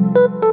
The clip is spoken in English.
you.